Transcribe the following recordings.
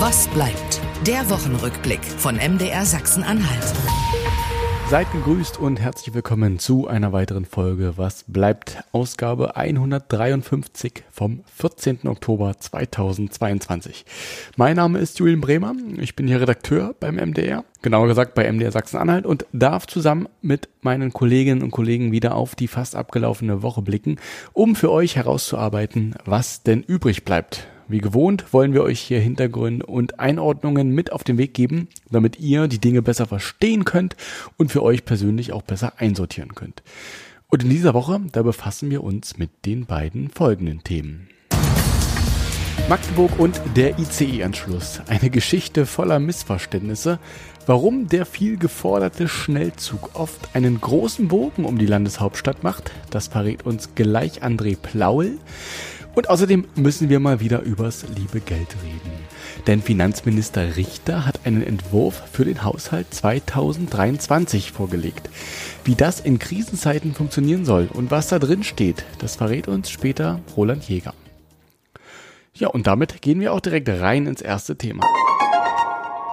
Was bleibt? Der Wochenrückblick von MDR Sachsen-Anhalt. Seid gegrüßt und herzlich willkommen zu einer weiteren Folge Was bleibt? Ausgabe 153 vom 14. Oktober 2022. Mein Name ist Julian Bremer. Ich bin hier Redakteur beim MDR, genauer gesagt bei MDR Sachsen-Anhalt und darf zusammen mit meinen Kolleginnen und Kollegen wieder auf die fast abgelaufene Woche blicken, um für euch herauszuarbeiten, was denn übrig bleibt wie gewohnt wollen wir euch hier Hintergründe und Einordnungen mit auf den Weg geben, damit ihr die Dinge besser verstehen könnt und für euch persönlich auch besser einsortieren könnt. Und in dieser Woche, da befassen wir uns mit den beiden folgenden Themen. Magdeburg und der ICE-Anschluss. Eine Geschichte voller Missverständnisse. Warum der viel geforderte Schnellzug oft einen großen Bogen um die Landeshauptstadt macht, das verrät uns gleich André Plaul. Und außerdem müssen wir mal wieder übers liebe Geld reden. Denn Finanzminister Richter hat einen Entwurf für den Haushalt 2023 vorgelegt. Wie das in Krisenzeiten funktionieren soll und was da drin steht, das verrät uns später Roland Jäger. Ja, und damit gehen wir auch direkt rein ins erste Thema.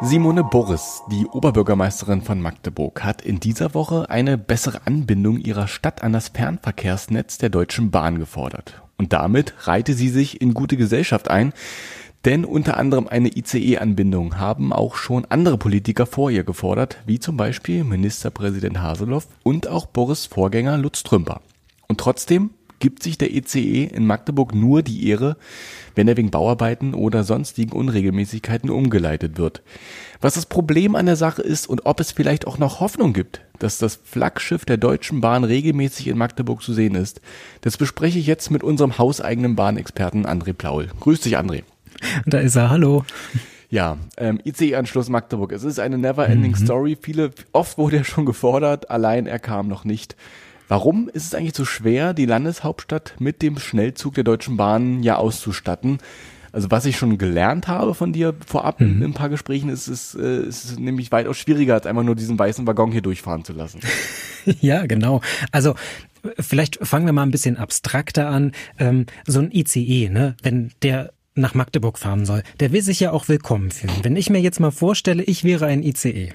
Simone Boris, die Oberbürgermeisterin von Magdeburg, hat in dieser Woche eine bessere Anbindung ihrer Stadt an das Fernverkehrsnetz der Deutschen Bahn gefordert. Und damit reihte sie sich in gute Gesellschaft ein, denn unter anderem eine ICE-Anbindung haben auch schon andere Politiker vor ihr gefordert, wie zum Beispiel Ministerpräsident Haseloff und auch Boris Vorgänger Lutz Trümper. Und trotzdem gibt sich der ECE in Magdeburg nur die Ehre, wenn er wegen Bauarbeiten oder sonstigen Unregelmäßigkeiten umgeleitet wird. Was das Problem an der Sache ist und ob es vielleicht auch noch Hoffnung gibt, dass das Flaggschiff der Deutschen Bahn regelmäßig in Magdeburg zu sehen ist, das bespreche ich jetzt mit unserem hauseigenen Bahnexperten André Plaul. Grüß dich, André. Da ist er, hallo. Ja, ähm, ICE-Anschluss Magdeburg. Es ist eine never-ending mhm. Story. Viele, oft wurde er schon gefordert, allein er kam noch nicht. Warum ist es eigentlich so schwer, die Landeshauptstadt mit dem Schnellzug der Deutschen Bahn ja auszustatten? Also was ich schon gelernt habe von dir vorab mhm. in ein paar Gesprächen, ist es äh, ist nämlich weitaus schwieriger, als einfach nur diesen weißen Waggon hier durchfahren zu lassen. ja, genau. Also vielleicht fangen wir mal ein bisschen abstrakter an. Ähm, so ein ICE, ne, wenn der nach Magdeburg fahren soll, der will sich ja auch willkommen fühlen. Wenn ich mir jetzt mal vorstelle, ich wäre ein ICE.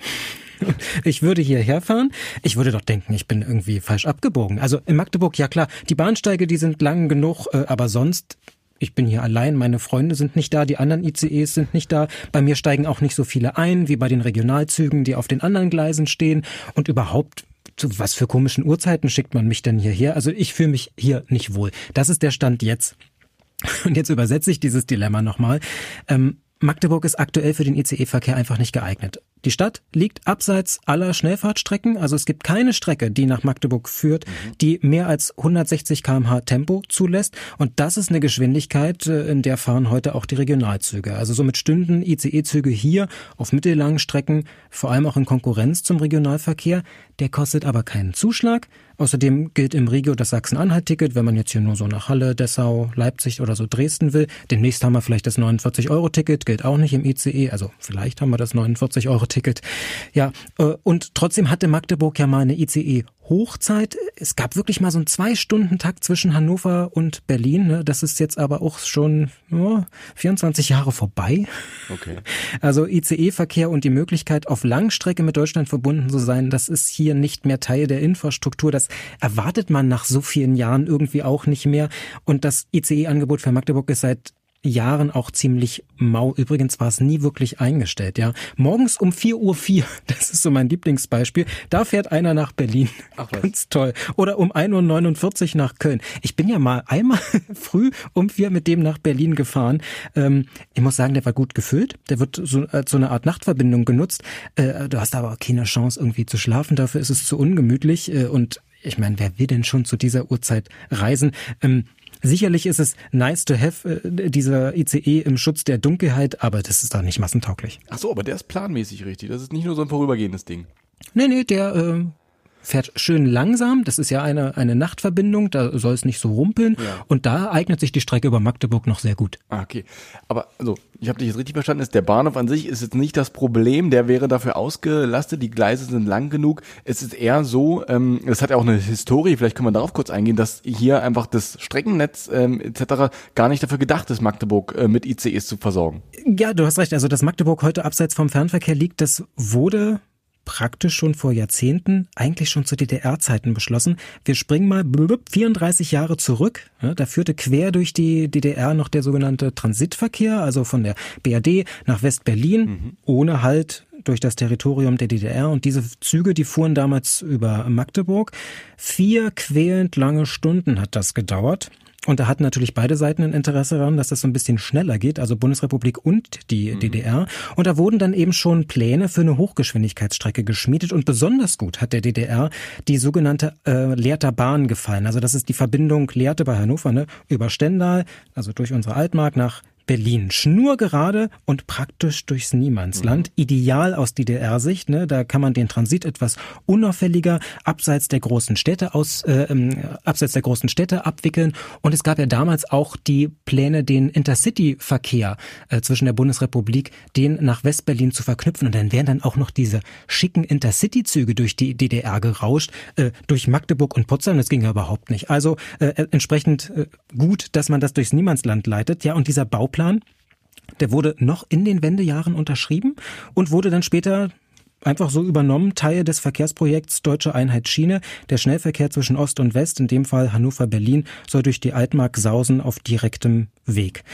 Ich würde hierher fahren. Ich würde doch denken, ich bin irgendwie falsch abgebogen. Also in Magdeburg, ja klar, die Bahnsteige, die sind lang genug, äh, aber sonst ich bin hier allein, meine Freunde sind nicht da, die anderen ICEs sind nicht da. Bei mir steigen auch nicht so viele ein wie bei den Regionalzügen, die auf den anderen Gleisen stehen. Und überhaupt, zu was für komischen Uhrzeiten schickt man mich denn hierher? Also ich fühle mich hier nicht wohl. Das ist der Stand jetzt. Und jetzt übersetze ich dieses Dilemma nochmal. Ähm, Magdeburg ist aktuell für den ICE-Verkehr einfach nicht geeignet. Die Stadt liegt abseits aller Schnellfahrtstrecken, also es gibt keine Strecke, die nach Magdeburg führt, mhm. die mehr als 160 kmh Tempo zulässt und das ist eine Geschwindigkeit, äh, in der fahren heute auch die Regionalzüge. Also somit stünden ICE-Züge hier auf mittellangen Strecken, vor allem auch in Konkurrenz zum Regionalverkehr. Der kostet aber keinen Zuschlag. Außerdem gilt im Regio das Sachsen-Anhalt-Ticket, wenn man jetzt hier nur so nach Halle, Dessau, Leipzig oder so Dresden will. Demnächst haben wir vielleicht das 49-Euro-Ticket, gilt auch nicht im ICE, also vielleicht haben wir das 49-Euro Ticket. Ja, äh, und trotzdem hatte Magdeburg ja mal eine ICE Hochzeit. Es gab wirklich mal so einen Zwei-Stunden-Takt zwischen Hannover und Berlin. Ne? Das ist jetzt aber auch schon oh, 24 Jahre vorbei. Okay. Also ICE-Verkehr und die Möglichkeit, auf Langstrecke mit Deutschland verbunden zu sein, das ist hier nicht mehr Teil der Infrastruktur. Das erwartet man nach so vielen Jahren irgendwie auch nicht mehr. Und das ICE-Angebot für Magdeburg ist seit Jahren auch ziemlich mau. Übrigens war es nie wirklich eingestellt, ja. Morgens um 4.04 Uhr, vier, das ist so mein Lieblingsbeispiel, da fährt einer nach Berlin. Ach was. Ganz toll. Oder um 1.49 Uhr nach Köln. Ich bin ja mal einmal früh um vier mit dem nach Berlin gefahren. Ähm, ich muss sagen, der war gut gefüllt. Der wird so als so eine Art Nachtverbindung genutzt. Äh, du hast aber keine Chance irgendwie zu schlafen. Dafür ist es zu ungemütlich. Äh, und ich meine, wer will denn schon zu dieser Uhrzeit reisen? Ähm, Sicherlich ist es nice to have, äh, dieser ICE im Schutz der Dunkelheit, aber das ist da nicht massentauglich. Ach so, aber der ist planmäßig richtig. Das ist nicht nur so ein vorübergehendes Ding. Nee, nee, der äh, fährt schön langsam. Das ist ja eine, eine Nachtverbindung, da soll es nicht so rumpeln. Ja. Und da eignet sich die Strecke über Magdeburg noch sehr gut. Ah, okay. Aber also, ich habe dich jetzt richtig verstanden, ist der Bahnhof an sich ist jetzt nicht das Problem, der wäre dafür ausgelastet, die Gleise sind lang genug. Es ist eher so, ähm, es hat ja auch eine Historie, vielleicht können wir darauf kurz eingehen, dass hier einfach das Streckennetz ähm, etc. gar nicht dafür gedacht ist, Magdeburg äh, mit ICEs zu versorgen. Ja, du hast recht. Also, dass Magdeburg heute abseits vom Fernverkehr liegt, das wurde praktisch schon vor Jahrzehnten, eigentlich schon zu DDR-Zeiten beschlossen. Wir springen mal 34 Jahre zurück. Da führte quer durch die DDR noch der sogenannte Transitverkehr, also von der BRD nach West-Berlin, mhm. ohne Halt durch das Territorium der DDR. Und diese Züge, die fuhren damals über Magdeburg. Vier quälend lange Stunden hat das gedauert. Und da hatten natürlich beide Seiten ein Interesse daran, dass das so ein bisschen schneller geht, also Bundesrepublik und die mhm. DDR. Und da wurden dann eben schon Pläne für eine Hochgeschwindigkeitsstrecke geschmiedet. Und besonders gut hat der DDR die sogenannte äh, Lehrter Bahn gefallen. Also das ist die Verbindung Lehrte bei Hannover ne, über Stendal, also durch unsere Altmark nach Berlin. Schnurgerade und praktisch durchs Niemandsland. Mhm. Ideal aus DDR-Sicht. Ne? Da kann man den Transit etwas unauffälliger abseits der großen Städte aus, äh, ähm, abseits der großen Städte abwickeln. Und es gab ja damals auch die Pläne, den Intercity-Verkehr äh, zwischen der Bundesrepublik, den nach Westberlin zu verknüpfen. Und dann wären dann auch noch diese schicken Intercity-Züge durch die DDR gerauscht, äh, durch Magdeburg und Potsdam. Das ging ja überhaupt nicht. Also äh, entsprechend äh, gut, dass man das durchs Niemandsland leitet. Ja, und dieser Bau Bauplan. Der wurde noch in den Wendejahren unterschrieben und wurde dann später einfach so übernommen, Teil des Verkehrsprojekts Deutsche Einheit Schiene. Der Schnellverkehr zwischen Ost und West, in dem Fall Hannover-Berlin, soll durch die Altmark sausen auf direktem Weg.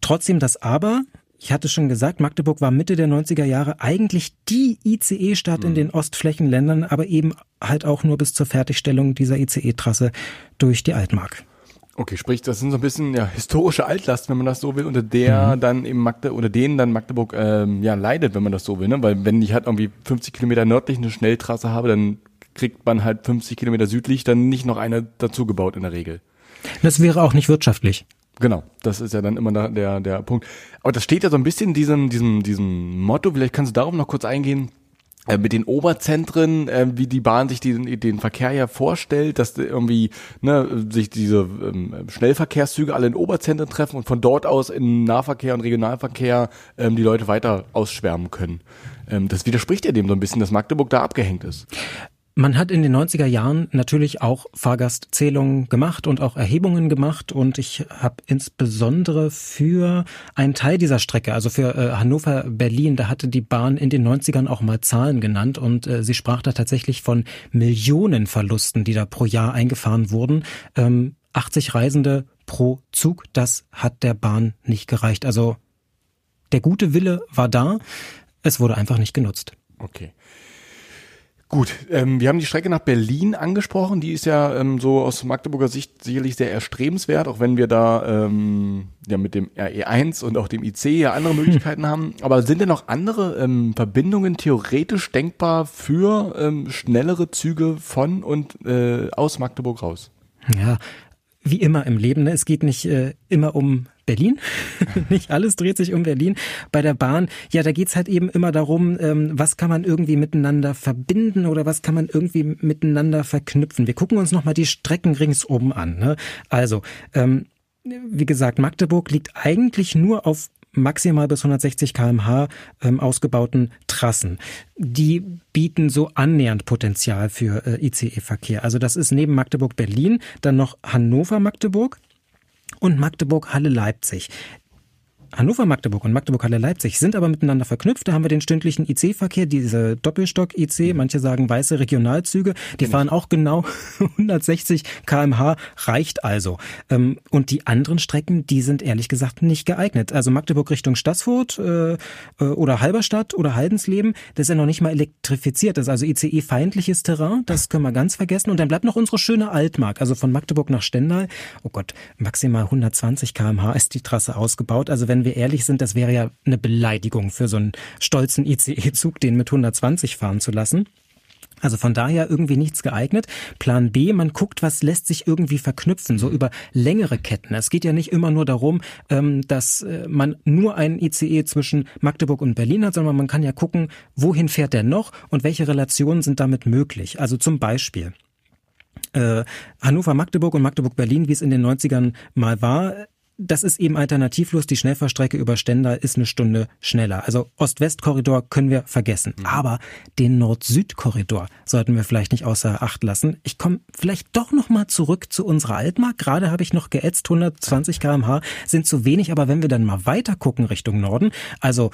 Trotzdem das Aber, ich hatte schon gesagt, Magdeburg war Mitte der 90er Jahre eigentlich die ICE-Stadt mhm. in den Ostflächenländern, aber eben halt auch nur bis zur Fertigstellung dieser ICE-Trasse durch die Altmark. Okay, sprich, das sind so ein bisschen ja, historische Altlast, wenn man das so will, unter der mhm. dann eben Magde oder denen dann Magdeburg ähm, ja leidet, wenn man das so will, ne? Weil wenn ich halt irgendwie 50 Kilometer nördlich eine Schnelltrasse habe, dann kriegt man halt 50 Kilometer südlich dann nicht noch eine dazu gebaut in der Regel. Das wäre auch nicht wirtschaftlich. Genau, das ist ja dann immer der, der Punkt. Aber das steht ja so ein bisschen in diesem, diesem, diesem Motto, vielleicht kannst du darauf noch kurz eingehen, mit den Oberzentren, äh, wie die Bahn sich den, den Verkehr ja vorstellt, dass irgendwie ne, sich diese ähm, Schnellverkehrszüge alle in Oberzentren treffen und von dort aus in Nahverkehr und Regionalverkehr ähm, die Leute weiter ausschwärmen können. Ähm, das widerspricht ja dem so ein bisschen, dass Magdeburg da abgehängt ist. Man hat in den 90er Jahren natürlich auch Fahrgastzählungen gemacht und auch Erhebungen gemacht und ich habe insbesondere für einen Teil dieser Strecke, also für äh, Hannover Berlin, da hatte die Bahn in den 90ern auch mal Zahlen genannt und äh, sie sprach da tatsächlich von Millionenverlusten, die da pro Jahr eingefahren wurden. Ähm, 80 Reisende pro Zug, das hat der Bahn nicht gereicht. Also der gute Wille war da, es wurde einfach nicht genutzt. Okay. Gut, ähm, wir haben die Strecke nach Berlin angesprochen. Die ist ja ähm, so aus Magdeburger Sicht sicherlich sehr erstrebenswert, auch wenn wir da ähm, ja mit dem RE1 und auch dem IC ja andere Möglichkeiten haben. Aber sind denn noch andere ähm, Verbindungen theoretisch denkbar für ähm, schnellere Züge von und äh, aus Magdeburg raus? Ja, wie immer im Leben, ne? es geht nicht äh, immer um Berlin. nicht alles dreht sich um Berlin. Bei der Bahn, ja, da geht's halt eben immer darum, ähm, was kann man irgendwie miteinander verbinden oder was kann man irgendwie miteinander verknüpfen. Wir gucken uns nochmal die Strecken ringsum an. Ne? Also, ähm, wie gesagt, Magdeburg liegt eigentlich nur auf maximal bis 160 kmh ähm, ausgebauten Trassen. Die bieten so annähernd Potenzial für äh, ICE-Verkehr. Also das ist neben Magdeburg-Berlin dann noch Hannover-Magdeburg und Magdeburg-Halle-Leipzig. Hannover-Magdeburg und Magdeburg-Halle-Leipzig sind aber miteinander verknüpft. Da haben wir den stündlichen IC-Verkehr, diese Doppelstock-IC, mhm. manche sagen weiße Regionalzüge, die fahren auch genau 160 kmh, reicht also. Ähm, und die anderen Strecken, die sind ehrlich gesagt nicht geeignet. Also Magdeburg Richtung Stassfurt äh, äh, oder Halberstadt oder Haldensleben, das ist ja noch nicht mal elektrifiziert. Das ist also ICE-feindliches Terrain, das können wir ganz vergessen. Und dann bleibt noch unsere schöne Altmark, also von Magdeburg nach Stendal. Oh Gott, maximal 120 kmh ist die Trasse ausgebaut. Also wenn wir ehrlich sind, das wäre ja eine Beleidigung für so einen stolzen ICE-Zug, den mit 120 fahren zu lassen. Also von daher irgendwie nichts geeignet. Plan B, man guckt, was lässt sich irgendwie verknüpfen, so über längere Ketten. Es geht ja nicht immer nur darum, ähm, dass äh, man nur einen ICE zwischen Magdeburg und Berlin hat, sondern man kann ja gucken, wohin fährt der noch und welche Relationen sind damit möglich. Also zum Beispiel äh, Hannover-Magdeburg und Magdeburg-Berlin, wie es in den 90ern mal war, das ist eben alternativlos. Die Schnellfahrstrecke über Stendal ist eine Stunde schneller. Also Ost-West-Korridor können wir vergessen. Mhm. Aber den Nord-Süd-Korridor sollten wir vielleicht nicht außer Acht lassen. Ich komme vielleicht doch noch mal zurück zu unserer Altmark. Gerade habe ich noch geätzt, 120 km/h sind zu wenig. Aber wenn wir dann mal weiter gucken Richtung Norden, also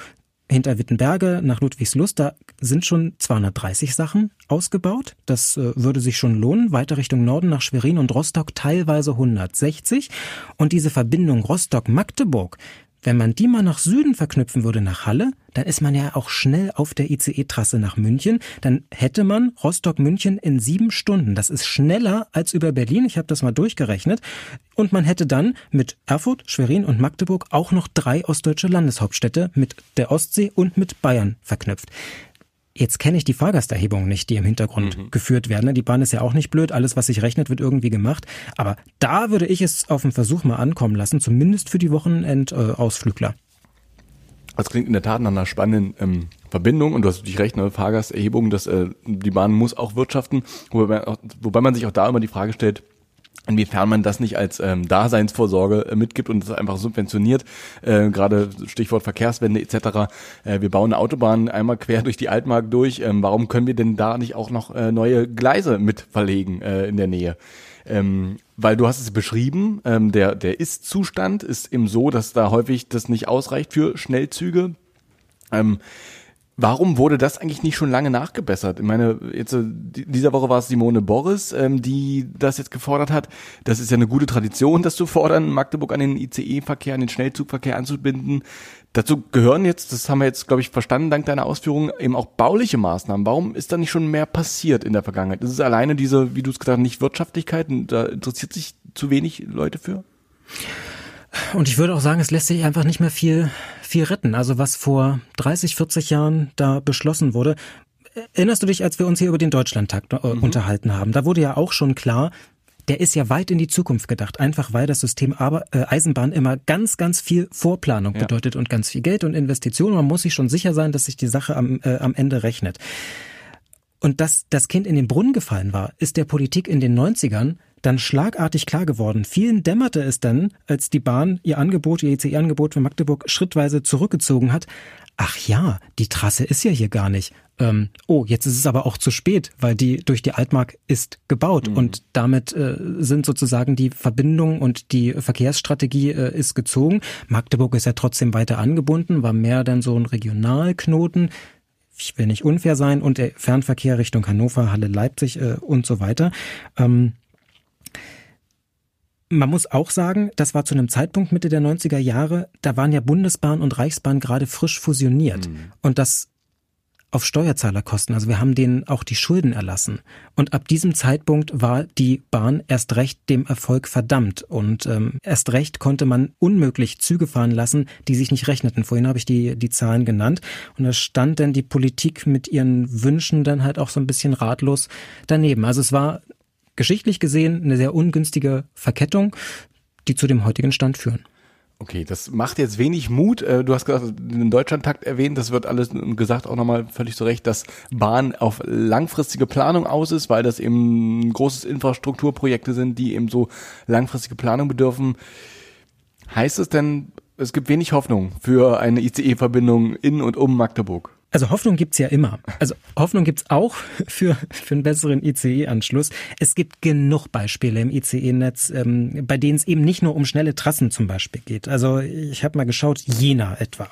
hinter Wittenberge nach Ludwigslust, da sind schon 230 Sachen ausgebaut. Das äh, würde sich schon lohnen. Weiter Richtung Norden nach Schwerin und Rostock teilweise 160. Und diese Verbindung Rostock-Magdeburg, wenn man die mal nach Süden verknüpfen würde, nach Halle, dann ist man ja auch schnell auf der ICE-Trasse nach München. Dann hätte man Rostock-München in sieben Stunden. Das ist schneller als über Berlin. Ich habe das mal durchgerechnet. Und man hätte dann mit Erfurt, Schwerin und Magdeburg auch noch drei ostdeutsche Landeshauptstädte mit der Ostsee und mit Bayern verknüpft. Jetzt kenne ich die Fahrgasterhebungen nicht, die im Hintergrund mhm. geführt werden. Die Bahn ist ja auch nicht blöd. Alles, was sich rechnet, wird irgendwie gemacht. Aber da würde ich es auf den Versuch mal ankommen lassen, zumindest für die Wochenendausflügler. Das klingt in der Tat nach einer spannenden ähm, Verbindung und du hast natürlich recht, ne, Fahrgasterhebung, dass äh, die Bahn muss auch wirtschaften, wobei, wobei man sich auch da immer die Frage stellt, inwiefern man das nicht als ähm, Daseinsvorsorge äh, mitgibt und das einfach subventioniert, äh, gerade Stichwort Verkehrswende etc. Äh, wir bauen eine Autobahn einmal quer durch die Altmark durch, ähm, warum können wir denn da nicht auch noch äh, neue Gleise mit verlegen äh, in der Nähe? Ähm, weil du hast es beschrieben, ähm, der, der Ist-Zustand ist eben so, dass da häufig das nicht ausreicht für Schnellzüge. Ähm, Warum wurde das eigentlich nicht schon lange nachgebessert? Ich meine, jetzt äh, dieser Woche war es Simone Boris, ähm, die das jetzt gefordert hat. Das ist ja eine gute Tradition, das zu fordern, Magdeburg an den ICE-Verkehr, an den Schnellzugverkehr anzubinden. Dazu gehören jetzt, das haben wir jetzt, glaube ich, verstanden, dank deiner Ausführungen, eben auch bauliche Maßnahmen. Warum ist da nicht schon mehr passiert in der Vergangenheit? Ist alleine diese, wie du es gesagt hast, nicht Wirtschaftlichkeit. Da interessiert sich zu wenig Leute für? Und ich würde auch sagen, es lässt sich einfach nicht mehr viel, viel retten. Also was vor 30, 40 Jahren da beschlossen wurde, Erinnerst du dich, als wir uns hier über den Deutschlandtakt äh, mhm. unterhalten haben? Da wurde ja auch schon klar, der ist ja weit in die Zukunft gedacht, einfach weil das System aber, äh, Eisenbahn immer ganz, ganz viel Vorplanung ja. bedeutet und ganz viel Geld und Investitionen. Man muss sich schon sicher sein, dass sich die Sache am, äh, am Ende rechnet. Und dass das Kind in den Brunnen gefallen war, ist der Politik in den 90ern dann schlagartig klar geworden. Vielen dämmerte es dann, als die Bahn ihr Angebot, ihr ECE-Angebot für Magdeburg schrittweise zurückgezogen hat. Ach ja, die Trasse ist ja hier gar nicht. Ähm, oh, jetzt ist es aber auch zu spät, weil die durch die Altmark ist gebaut mhm. und damit äh, sind sozusagen die Verbindungen und die Verkehrsstrategie äh, ist gezogen. Magdeburg ist ja trotzdem weiter angebunden, war mehr dann so ein Regionalknoten ich will nicht unfair sein, und der Fernverkehr Richtung Hannover, Halle, Leipzig äh, und so weiter. Ähm, man muss auch sagen, das war zu einem Zeitpunkt Mitte der 90er Jahre, da waren ja Bundesbahn und Reichsbahn gerade frisch fusioniert. Mhm. Und das auf Steuerzahlerkosten. Also wir haben denen auch die Schulden erlassen. Und ab diesem Zeitpunkt war die Bahn erst recht dem Erfolg verdammt. Und ähm, erst recht konnte man unmöglich Züge fahren lassen, die sich nicht rechneten. Vorhin habe ich die, die Zahlen genannt. Und da stand dann die Politik mit ihren Wünschen dann halt auch so ein bisschen ratlos daneben. Also es war geschichtlich gesehen eine sehr ungünstige Verkettung, die zu dem heutigen Stand führen. Okay, das macht jetzt wenig Mut. Äh, du hast gesagt, den Deutschlandtakt erwähnt, das wird alles gesagt auch nochmal völlig zu Recht, dass Bahn auf langfristige Planung aus ist, weil das eben großes Infrastrukturprojekte sind, die eben so langfristige Planung bedürfen. Heißt es denn, es gibt wenig Hoffnung für eine ICE-Verbindung in und um Magdeburg? Also Hoffnung gibt's ja immer. Also Hoffnung gibt's auch für, für einen besseren ICE-Anschluss. Es gibt genug Beispiele im ICE-Netz, ähm, bei denen es eben nicht nur um schnelle Trassen zum Beispiel geht. Also ich habe mal geschaut, Jena etwa,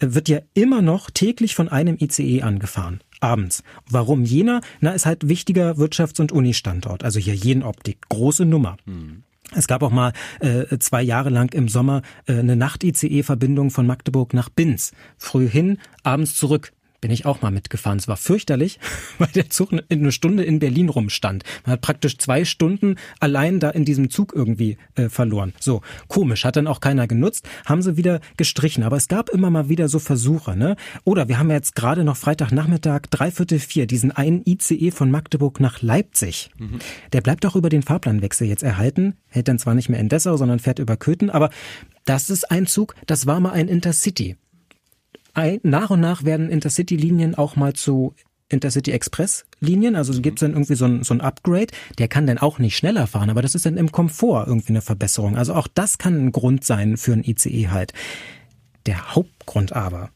wird ja immer noch täglich von einem ICE angefahren abends. Warum Jena? Na, ist halt wichtiger Wirtschafts- und Uni-Standort. Also hier Jenoptik, große Nummer. Mhm. Es gab auch mal äh, zwei Jahre lang im Sommer äh, eine Nacht-ICE-Verbindung von Magdeburg nach Binz. Früh hin, abends zurück bin ich auch mal mitgefahren. Es war fürchterlich, weil der Zug eine Stunde in Berlin rumstand. Man hat praktisch zwei Stunden allein da in diesem Zug irgendwie äh, verloren. So, komisch, hat dann auch keiner genutzt, haben sie wieder gestrichen. Aber es gab immer mal wieder so Versuche, ne? Oder wir haben ja jetzt gerade noch Freitagnachmittag, dreiviertel vier, diesen einen ICE von Magdeburg nach Leipzig. Mhm. Der bleibt auch über den Fahrplanwechsel jetzt erhalten, hält dann zwar nicht mehr in Dessau, sondern fährt über Köthen, aber das ist ein Zug, das war mal ein Intercity ein, nach und nach werden Intercity-Linien auch mal zu Intercity Express Linien, also gibt es dann irgendwie so ein, so ein Upgrade, der kann dann auch nicht schneller fahren, aber das ist dann im Komfort irgendwie eine Verbesserung. Also auch das kann ein Grund sein für ein ICE halt. Der Hauptgrund aber,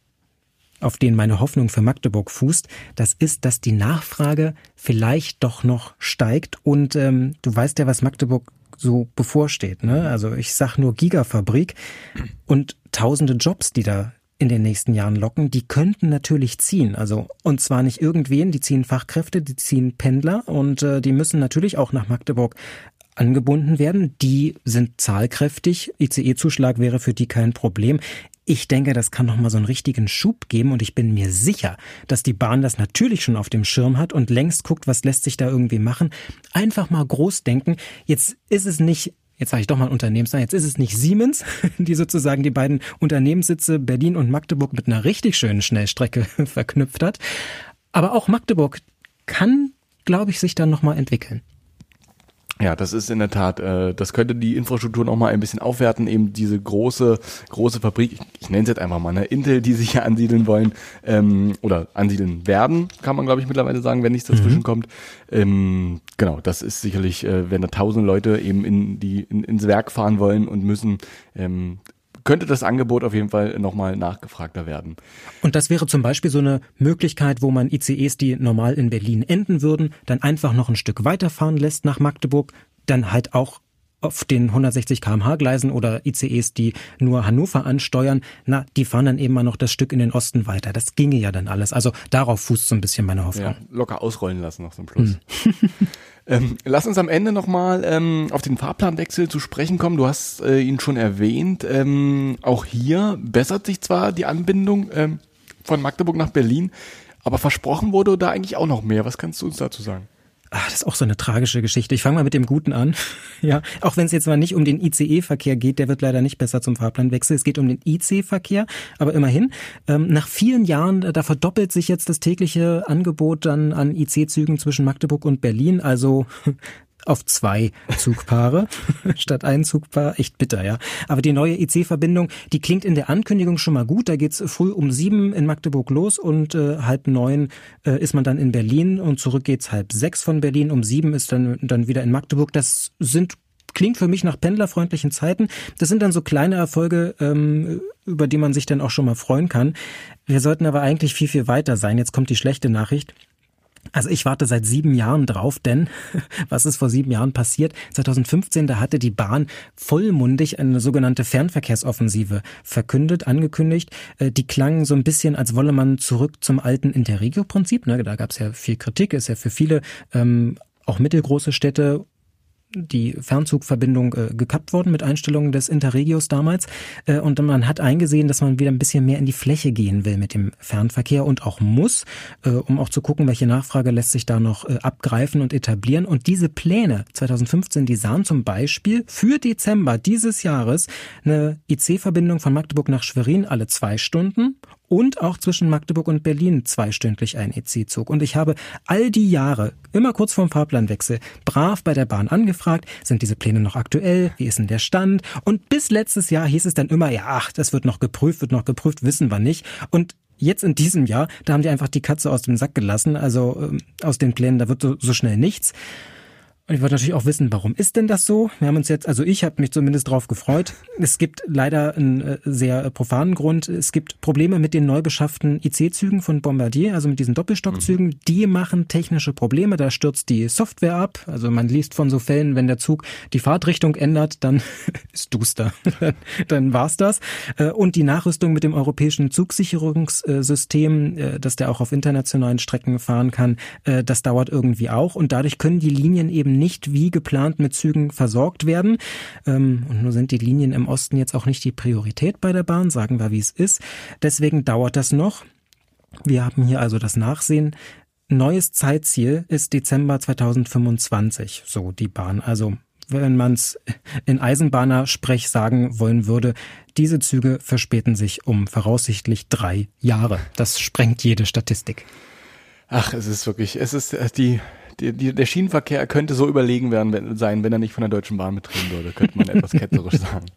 auf den meine Hoffnung für Magdeburg fußt, das ist, dass die Nachfrage vielleicht doch noch steigt und ähm, du weißt ja, was Magdeburg so bevorsteht. Ne? Also ich sag nur Gigafabrik und tausende Jobs, die da in den nächsten Jahren locken, die könnten natürlich ziehen. Also und zwar nicht irgendwen, die ziehen Fachkräfte, die ziehen Pendler und äh, die müssen natürlich auch nach Magdeburg angebunden werden. Die sind zahlkräftig. ICE-Zuschlag wäre für die kein Problem. Ich denke, das kann noch mal so einen richtigen Schub geben und ich bin mir sicher, dass die Bahn das natürlich schon auf dem Schirm hat und längst guckt, was lässt sich da irgendwie machen. Einfach mal groß denken. Jetzt ist es nicht Jetzt sage ich doch mal Unternehmensnamen. Jetzt ist es nicht Siemens, die sozusagen die beiden Unternehmenssitze Berlin und Magdeburg mit einer richtig schönen Schnellstrecke verknüpft hat. Aber auch Magdeburg kann, glaube ich, sich dann nochmal entwickeln. Ja, das ist in der Tat, äh, das könnte die Infrastruktur noch mal ein bisschen aufwerten, eben diese große, große Fabrik, ich, ich nenne es jetzt einfach mal, ne, Intel, die sich hier ansiedeln wollen, ähm, oder ansiedeln werden, kann man glaube ich mittlerweile sagen, wenn nichts dazwischen mhm. kommt. Ähm, genau, das ist sicherlich, äh, wenn da tausend Leute eben in die, in, ins Werk fahren wollen und müssen, ähm, könnte das Angebot auf jeden Fall nochmal nachgefragter werden. Und das wäre zum Beispiel so eine Möglichkeit, wo man ICEs, die normal in Berlin enden würden, dann einfach noch ein Stück weiterfahren lässt nach Magdeburg, dann halt auch auf den 160 kmh Gleisen oder ICEs, die nur Hannover ansteuern, na, die fahren dann eben mal noch das Stück in den Osten weiter. Das ginge ja dann alles. Also darauf fußt so ein bisschen meine Hoffnung. Ja, locker ausrollen lassen noch zum Schluss. Hm. Ähm, lass uns am Ende nochmal ähm, auf den Fahrplanwechsel zu sprechen kommen. Du hast äh, ihn schon erwähnt. Ähm, auch hier bessert sich zwar die Anbindung ähm, von Magdeburg nach Berlin, aber versprochen wurde da eigentlich auch noch mehr. Was kannst du uns dazu sagen? Ach, das ist auch so eine tragische Geschichte. Ich fange mal mit dem Guten an. ja, auch wenn es jetzt mal nicht um den ICE-Verkehr geht, der wird leider nicht besser zum Fahrplanwechsel. Es geht um den IC-Verkehr, aber immerhin. Ähm, nach vielen Jahren, äh, da verdoppelt sich jetzt das tägliche Angebot dann an IC-Zügen zwischen Magdeburg und Berlin. Also auf zwei Zugpaare statt ein Zugpaar. Echt bitter, ja. Aber die neue IC-Verbindung, die klingt in der Ankündigung schon mal gut. Da geht's früh um sieben in Magdeburg los und äh, halb neun äh, ist man dann in Berlin und zurück geht's halb sechs von Berlin. Um sieben ist dann, dann wieder in Magdeburg. Das sind klingt für mich nach pendlerfreundlichen Zeiten. Das sind dann so kleine Erfolge, ähm, über die man sich dann auch schon mal freuen kann. Wir sollten aber eigentlich viel, viel weiter sein. Jetzt kommt die schlechte Nachricht. Also ich warte seit sieben Jahren drauf, denn was ist vor sieben Jahren passiert? 2015, da hatte die Bahn vollmundig eine sogenannte Fernverkehrsoffensive verkündet, angekündigt. Äh, die klangen so ein bisschen, als wolle man zurück zum alten Interregio-Prinzip. Ne? Da gab es ja viel Kritik, ist ja für viele ähm, auch mittelgroße Städte die Fernzugverbindung äh, gekappt worden mit Einstellungen des Interregios damals. Äh, und man hat eingesehen, dass man wieder ein bisschen mehr in die Fläche gehen will mit dem Fernverkehr und auch muss, äh, um auch zu gucken, welche Nachfrage lässt sich da noch äh, abgreifen und etablieren. Und diese Pläne 2015, die sahen zum Beispiel für Dezember dieses Jahres eine IC-Verbindung von Magdeburg nach Schwerin alle zwei Stunden und auch zwischen Magdeburg und Berlin zweistündlich ein EC-Zug. Und ich habe all die Jahre, immer kurz vorm Fahrplanwechsel, brav bei der Bahn angefragt, sind diese Pläne noch aktuell, wie ist denn der Stand? Und bis letztes Jahr hieß es dann immer, ja, ach, das wird noch geprüft, wird noch geprüft, wissen wir nicht. Und Jetzt in diesem Jahr, da haben die einfach die Katze aus dem Sack gelassen, also äh, aus den Plänen, da wird so, so schnell nichts. Und ich wollte natürlich auch wissen, warum ist denn das so? Wir haben uns jetzt, also ich habe mich zumindest drauf gefreut. Es gibt leider einen äh, sehr äh, profanen Grund. Es gibt Probleme mit den neu beschafften IC-Zügen von Bombardier, also mit diesen Doppelstockzügen. Mhm. Die machen technische Probleme. Da stürzt die Software ab. Also man liest von so Fällen, wenn der Zug die Fahrtrichtung ändert, dann ist duster. dann war's das. Äh, und die Nachrüstung mit dem europäischen Zugsicherungssystem, dass der auch auf internationalen Strecken fahren kann, das dauert irgendwie auch. Und dadurch können die Linien eben nicht wie geplant mit Zügen versorgt werden. Ähm, und nur sind die Linien im Osten jetzt auch nicht die Priorität bei der Bahn, sagen wir, wie es ist. Deswegen dauert das noch. Wir haben hier also das Nachsehen. Neues Zeitziel ist Dezember 2025, so die Bahn. Also wenn man es in Eisenbahner-Sprech sagen wollen würde, diese Züge verspäten sich um voraussichtlich drei Jahre. Das sprengt jede Statistik. Ach, es ist wirklich, es ist äh, die, die, die, der Schienenverkehr könnte so überlegen werden, wenn, sein, wenn er nicht von der Deutschen Bahn betrieben würde, könnte man etwas ketzerisch sagen.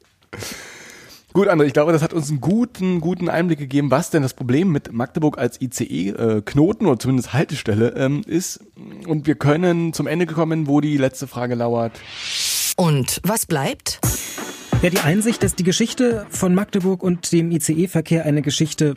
Gut, André, ich glaube, das hat uns einen guten, guten Einblick gegeben, was denn das Problem mit Magdeburg als ICE-Knoten äh, oder zumindest Haltestelle ähm, ist. Und wir können zum Ende kommen, wo die letzte Frage lauert. Und was bleibt? Ja, die Einsicht, dass die Geschichte von Magdeburg und dem ICE-Verkehr eine Geschichte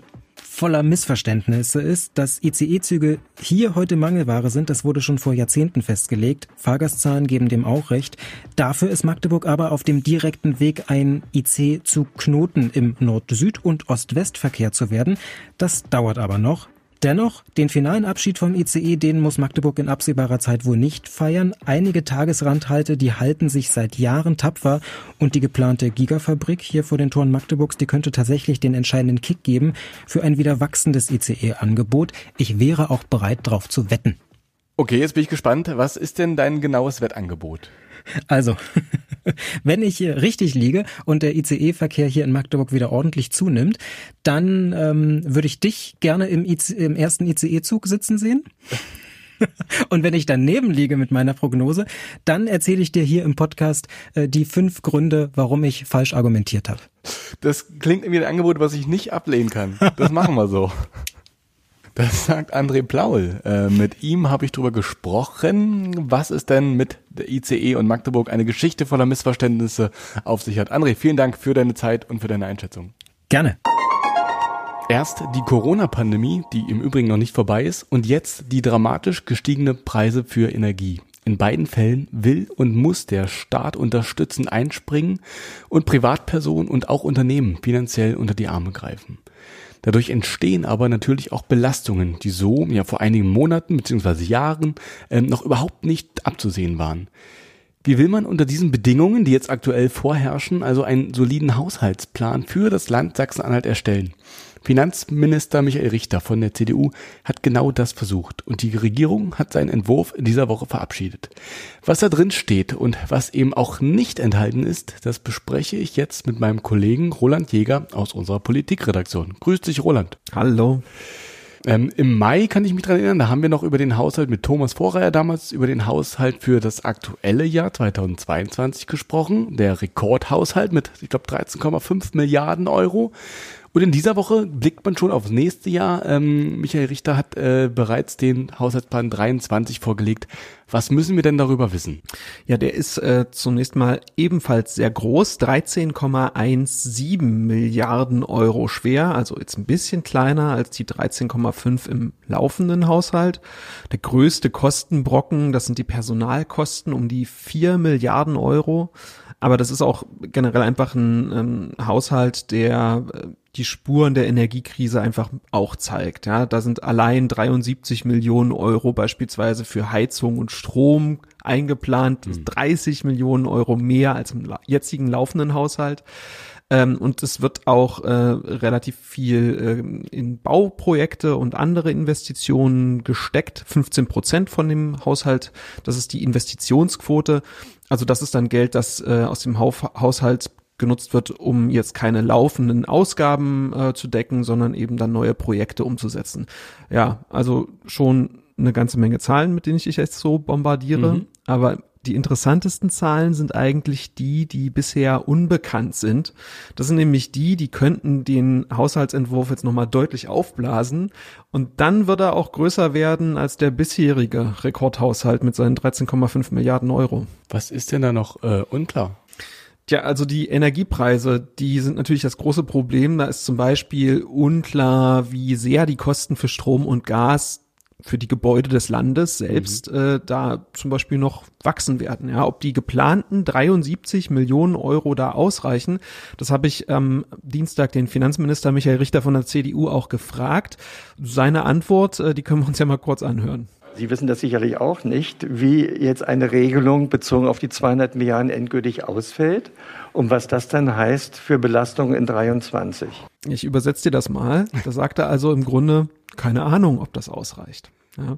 voller Missverständnisse ist, dass ICE-Züge hier heute Mangelware sind, das wurde schon vor Jahrzehnten festgelegt. Fahrgastzahlen geben dem auch recht. Dafür ist Magdeburg aber auf dem direkten Weg, ein IC-Zugknoten im Nord-Süd- und Ost-West-Verkehr zu werden. Das dauert aber noch. Dennoch, den finalen Abschied vom ICE, den muss Magdeburg in absehbarer Zeit wohl nicht feiern. Einige Tagesrandhalte, die halten sich seit Jahren tapfer und die geplante Gigafabrik hier vor den Toren Magdeburgs, die könnte tatsächlich den entscheidenden Kick geben für ein wieder wachsendes ICE-Angebot. Ich wäre auch bereit, darauf zu wetten. Okay, jetzt bin ich gespannt. Was ist denn dein genaues Wettangebot? Also, wenn ich hier richtig liege und der ICE-Verkehr hier in Magdeburg wieder ordentlich zunimmt, dann ähm, würde ich dich gerne im, IC, im ersten ICE-Zug sitzen sehen. Und wenn ich daneben liege mit meiner Prognose, dann erzähle ich dir hier im Podcast äh, die fünf Gründe, warum ich falsch argumentiert habe. Das klingt irgendwie ein Angebot, was ich nicht ablehnen kann. Das machen wir so. Das sagt André Plaul. Äh, mit ihm habe ich darüber gesprochen, was es denn mit der ICE und Magdeburg eine Geschichte voller Missverständnisse auf sich hat. André, vielen Dank für deine Zeit und für deine Einschätzung. Gerne. Erst die Corona-Pandemie, die im Übrigen noch nicht vorbei ist, und jetzt die dramatisch gestiegene Preise für Energie. In beiden Fällen will und muss der Staat unterstützend einspringen und Privatpersonen und auch Unternehmen finanziell unter die Arme greifen. Dadurch entstehen aber natürlich auch Belastungen, die so ja vor einigen Monaten bzw. Jahren äh, noch überhaupt nicht abzusehen waren. Wie will man unter diesen Bedingungen, die jetzt aktuell vorherrschen, also einen soliden Haushaltsplan für das Land Sachsen-Anhalt erstellen? Finanzminister Michael Richter von der CDU hat genau das versucht und die Regierung hat seinen Entwurf in dieser Woche verabschiedet. Was da drin steht und was eben auch nicht enthalten ist, das bespreche ich jetzt mit meinem Kollegen Roland Jäger aus unserer Politikredaktion. Grüß dich, Roland. Hallo. Ähm, Im Mai kann ich mich dran erinnern, da haben wir noch über den Haushalt mit Thomas Vorreier damals über den Haushalt für das aktuelle Jahr 2022 gesprochen. Der Rekordhaushalt mit, ich glaube, 13,5 Milliarden Euro. Und in dieser Woche blickt man schon aufs nächste Jahr. Ähm, Michael Richter hat äh, bereits den Haushaltsplan 23 vorgelegt. Was müssen wir denn darüber wissen? Ja, der ist äh, zunächst mal ebenfalls sehr groß, 13,17 Milliarden Euro schwer, also jetzt ein bisschen kleiner als die 13,5 im laufenden Haushalt. Der größte Kostenbrocken, das sind die Personalkosten um die 4 Milliarden Euro. Aber das ist auch generell einfach ein ähm, Haushalt, der äh, die Spuren der Energiekrise einfach auch zeigt. Ja, da sind allein 73 Millionen Euro beispielsweise für Heizung und Strom eingeplant, mhm. 30 Millionen Euro mehr als im jetzigen laufenden Haushalt. Ähm, und es wird auch äh, relativ viel äh, in Bauprojekte und andere Investitionen gesteckt. 15 Prozent von dem Haushalt, das ist die Investitionsquote. Also das ist dann Geld, das äh, aus dem Hauf Haushalt genutzt wird, um jetzt keine laufenden Ausgaben äh, zu decken, sondern eben dann neue Projekte umzusetzen. Ja, also schon eine ganze Menge Zahlen, mit denen ich dich jetzt so bombardiere. Mhm. Aber die interessantesten Zahlen sind eigentlich die, die bisher unbekannt sind. Das sind nämlich die, die könnten den Haushaltsentwurf jetzt nochmal deutlich aufblasen. Und dann wird er auch größer werden als der bisherige Rekordhaushalt mit seinen 13,5 Milliarden Euro. Was ist denn da noch äh, unklar? Tja, also die Energiepreise, die sind natürlich das große Problem. Da ist zum Beispiel unklar, wie sehr die Kosten für Strom und Gas für die Gebäude des Landes selbst mhm. äh, da zum Beispiel noch wachsen werden. Ja, ob die geplanten 73 Millionen Euro da ausreichen, das habe ich am Dienstag den Finanzminister Michael Richter von der CDU auch gefragt. Seine Antwort, äh, die können wir uns ja mal kurz anhören. Sie wissen das sicherlich auch nicht, wie jetzt eine Regelung bezogen auf die 200 Milliarden endgültig ausfällt und was das dann heißt für Belastungen in 23. Ich übersetze dir das mal. Da sagt er also im Grunde, keine Ahnung, ob das ausreicht. Ja.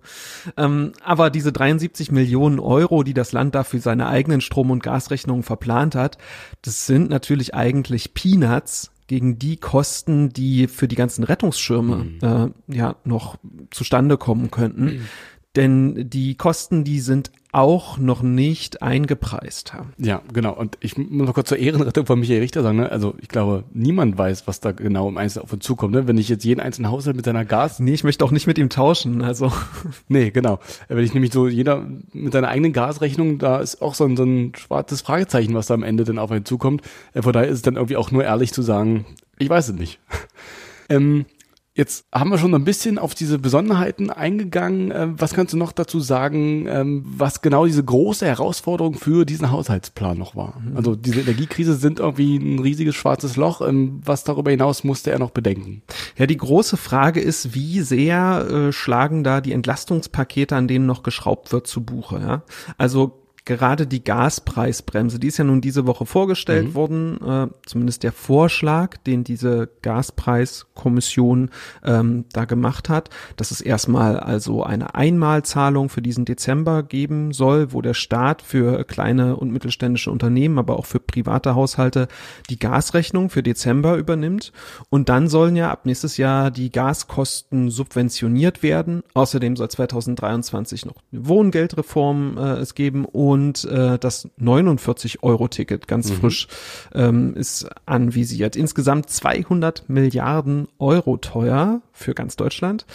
Ähm, aber diese 73 Millionen Euro, die das Land dafür seine eigenen Strom- und Gasrechnungen verplant hat, das sind natürlich eigentlich Peanuts gegen die Kosten, die für die ganzen Rettungsschirme mhm. äh, ja noch zustande kommen könnten. Mhm. Denn die Kosten, die sind auch noch nicht eingepreist haben. Ja, genau. Und ich muss noch kurz zur Ehrenrettung von Michael Richter sagen, ne? also ich glaube, niemand weiß, was da genau im Einzelnen auf uns zukommt. Ne? Wenn ich jetzt jeden einzelnen Haushalt mit seiner Gas... Nee, ich möchte auch nicht mit ihm tauschen, also... Nee, genau. Wenn ich nämlich so jeder mit seiner eigenen Gasrechnung, da ist auch so ein, so ein schwarzes Fragezeichen, was da am Ende dann auf einen zukommt. Äh, von daher ist es dann irgendwie auch nur ehrlich zu sagen, ich weiß es nicht. ähm, Jetzt haben wir schon ein bisschen auf diese Besonderheiten eingegangen. Ähm, was kannst du noch dazu sagen, ähm, was genau diese große Herausforderung für diesen Haushaltsplan noch war? Mhm. Also diese Energiekrise sind irgendwie ein riesiges schwarzes Loch. Ähm, was darüber hinaus musste er noch bedenken? Ja, die große Frage ist, wie sehr äh, schlagen da die Entlastungspakete, an denen noch geschraubt wird, zu Buche? Ja? Also gerade die Gaspreisbremse, die ist ja nun diese Woche vorgestellt mhm. worden, äh, zumindest der Vorschlag, den diese Gaspreiskommission ähm, da gemacht hat, dass es erstmal also eine Einmalzahlung für diesen Dezember geben soll, wo der Staat für kleine und mittelständische Unternehmen, aber auch für private Haushalte die Gasrechnung für Dezember übernimmt. Und dann sollen ja ab nächstes Jahr die Gaskosten subventioniert werden. Außerdem soll 2023 noch eine Wohngeldreform äh, es geben und und äh, das 49-Euro-Ticket ganz mhm. frisch ähm, ist anvisiert. Insgesamt 200 Milliarden Euro teuer für ganz Deutschland.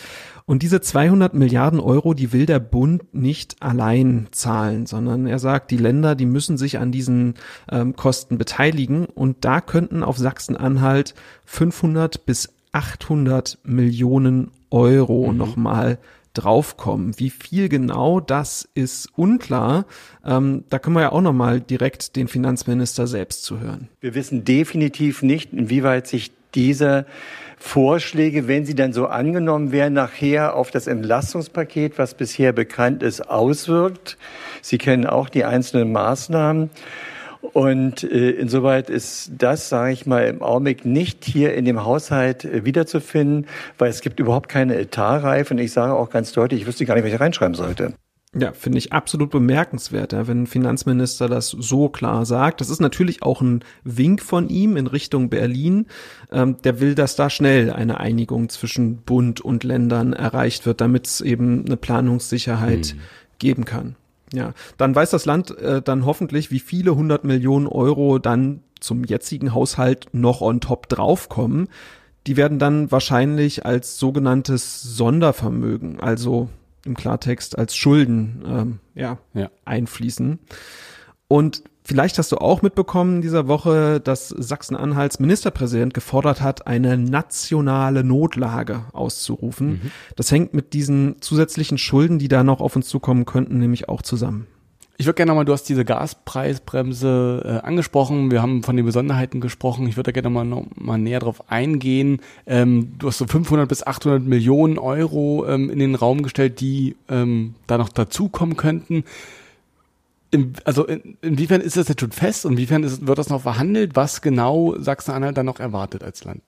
Und diese 200 Milliarden Euro, die will der Bund nicht allein zahlen, sondern er sagt, die Länder, die müssen sich an diesen ähm, Kosten beteiligen. Und da könnten auf Sachsen-Anhalt 500 bis 800 Millionen Euro mhm. nochmal draufkommen. Wie viel genau das ist unklar. Ähm, da können wir ja auch nochmal direkt den Finanzminister selbst zu hören. Wir wissen definitiv nicht, inwieweit sich diese Vorschläge, wenn sie dann so angenommen werden, nachher auf das Entlastungspaket, was bisher bekannt ist, auswirkt. Sie kennen auch die einzelnen Maßnahmen. Und äh, insoweit ist das, sage ich mal, im Augenblick nicht hier in dem Haushalt äh, wiederzufinden, weil es gibt überhaupt keine Etatreife. Und ich sage auch ganz deutlich, ich wüsste gar nicht, was ich reinschreiben sollte. Ja, finde ich absolut bemerkenswert, ja, wenn ein Finanzminister das so klar sagt. Das ist natürlich auch ein Wink von ihm in Richtung Berlin. Ähm, der will, dass da schnell eine Einigung zwischen Bund und Ländern erreicht wird, damit es eben eine Planungssicherheit hm. geben kann. Ja, dann weiß das Land äh, dann hoffentlich, wie viele hundert Millionen Euro dann zum jetzigen Haushalt noch on top draufkommen. Die werden dann wahrscheinlich als sogenanntes Sondervermögen, also im Klartext als Schulden, ähm, ja, ja, einfließen. Und Vielleicht hast du auch mitbekommen in dieser Woche, dass Sachsen-Anhalts Ministerpräsident gefordert hat, eine nationale Notlage auszurufen. Mhm. Das hängt mit diesen zusätzlichen Schulden, die da noch auf uns zukommen könnten, nämlich auch zusammen. Ich würde gerne nochmal, du hast diese Gaspreisbremse äh, angesprochen, wir haben von den Besonderheiten gesprochen, ich würde da gerne mal noch mal näher drauf eingehen. Ähm, du hast so 500 bis 800 Millionen Euro ähm, in den Raum gestellt, die ähm, da noch dazukommen könnten. In, also in, inwiefern ist das jetzt schon fest und inwiefern ist, wird das noch verhandelt, was genau Sachsen-Anhalt dann noch erwartet als Land?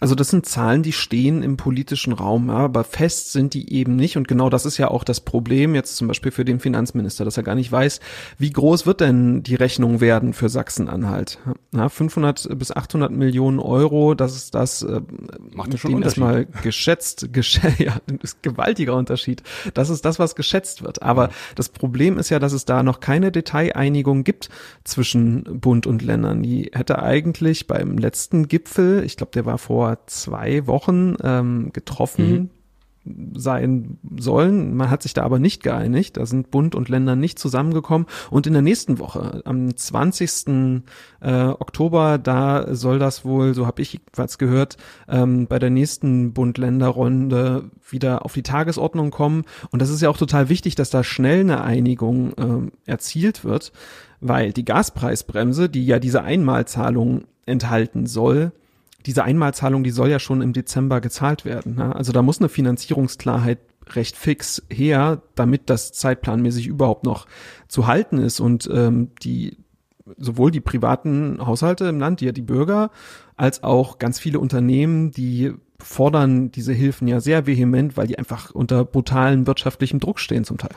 Also das sind Zahlen, die stehen im politischen Raum, aber fest sind die eben nicht und genau das ist ja auch das Problem jetzt zum Beispiel für den Finanzminister, dass er gar nicht weiß, wie groß wird denn die Rechnung werden für Sachsen-Anhalt. Ja, 500 bis 800 Millionen Euro, das ist das, äh, macht ja schon erstmal geschätzt, gesch ja, ist gewaltiger Unterschied. Das ist das, was geschätzt wird. Aber das Problem ist ja, dass es da noch keine Detaileinigung gibt zwischen Bund und Ländern. Die hätte eigentlich beim letzten Gipfel, ich glaube, der war vor zwei Wochen ähm, getroffen, mhm sein sollen. Man hat sich da aber nicht geeinigt. Da sind Bund und Länder nicht zusammengekommen. Und in der nächsten Woche, am 20. Äh, Oktober, da soll das wohl, so habe ich was gehört, ähm, bei der nächsten Bund-Länder-Runde wieder auf die Tagesordnung kommen. Und das ist ja auch total wichtig, dass da schnell eine Einigung äh, erzielt wird, weil die Gaspreisbremse, die ja diese Einmalzahlung enthalten soll, diese Einmalzahlung, die soll ja schon im Dezember gezahlt werden. Ne? Also da muss eine Finanzierungsklarheit recht fix her, damit das zeitplanmäßig überhaupt noch zu halten ist und ähm, die sowohl die privaten Haushalte im Land, die ja die Bürger, als auch ganz viele Unternehmen, die fordern diese Hilfen ja sehr vehement, weil die einfach unter brutalen wirtschaftlichen Druck stehen zum Teil.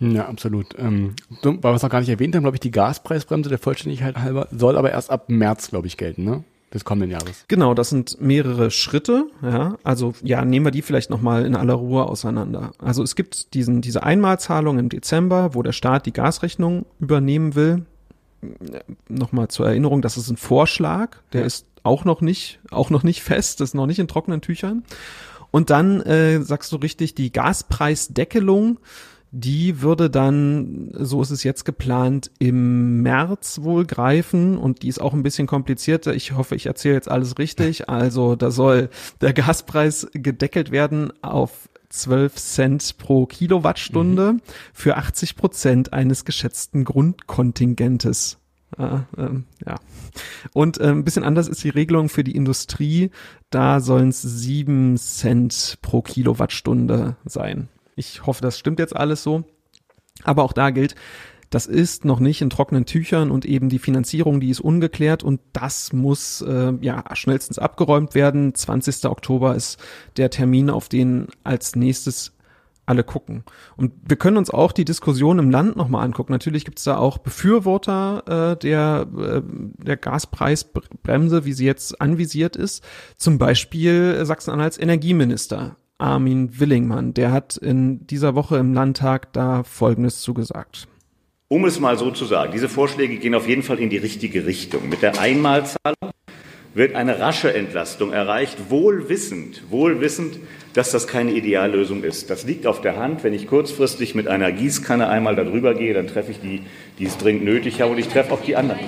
Ja, absolut. Ähm, weil wir es noch gar nicht erwähnt haben, glaube ich, die Gaspreisbremse der Vollständigkeit halber soll aber erst ab März, glaube ich, gelten, ne? Des kommenden Jahres. Genau, das sind mehrere Schritte. Ja, also ja, nehmen wir die vielleicht noch mal in aller Ruhe auseinander. Also es gibt diesen diese Einmalzahlung im Dezember, wo der Staat die Gasrechnung übernehmen will. Nochmal zur Erinnerung, das ist ein Vorschlag, der ja. ist auch noch nicht auch noch nicht fest, das ist noch nicht in trockenen Tüchern. Und dann äh, sagst du richtig, die Gaspreisdeckelung die würde dann, so ist es jetzt geplant, im März wohl greifen und die ist auch ein bisschen komplizierter. Ich hoffe, ich erzähle jetzt alles richtig. Also da soll der Gaspreis gedeckelt werden auf 12 Cent pro Kilowattstunde mhm. für 80 Prozent eines geschätzten Grundkontingentes. Äh, ähm, ja. Und äh, ein bisschen anders ist die Regelung für die Industrie. Da sollen es 7 Cent pro Kilowattstunde sein. Ich hoffe, das stimmt jetzt alles so. Aber auch da gilt, das ist noch nicht in trockenen Tüchern und eben die Finanzierung, die ist ungeklärt und das muss äh, ja schnellstens abgeräumt werden. 20. Oktober ist der Termin, auf den als nächstes alle gucken. Und wir können uns auch die Diskussion im Land nochmal angucken. Natürlich gibt es da auch Befürworter äh, der, äh, der Gaspreisbremse, wie sie jetzt anvisiert ist. Zum Beispiel Sachsen-Anhalts Energieminister Armin Willingmann. Der hat in dieser Woche im Landtag da Folgendes zugesagt. Um es mal so zu sagen, diese Vorschläge gehen auf jeden Fall in die richtige Richtung. Mit der Einmalzahlung wird eine rasche Entlastung erreicht, wohlwissend, wohlwissend, dass das keine Ideallösung ist. Das liegt auf der Hand. Wenn ich kurzfristig mit einer Gießkanne einmal darüber gehe, dann treffe ich die, die es dringend nötig haben und ich treffe auch die anderen.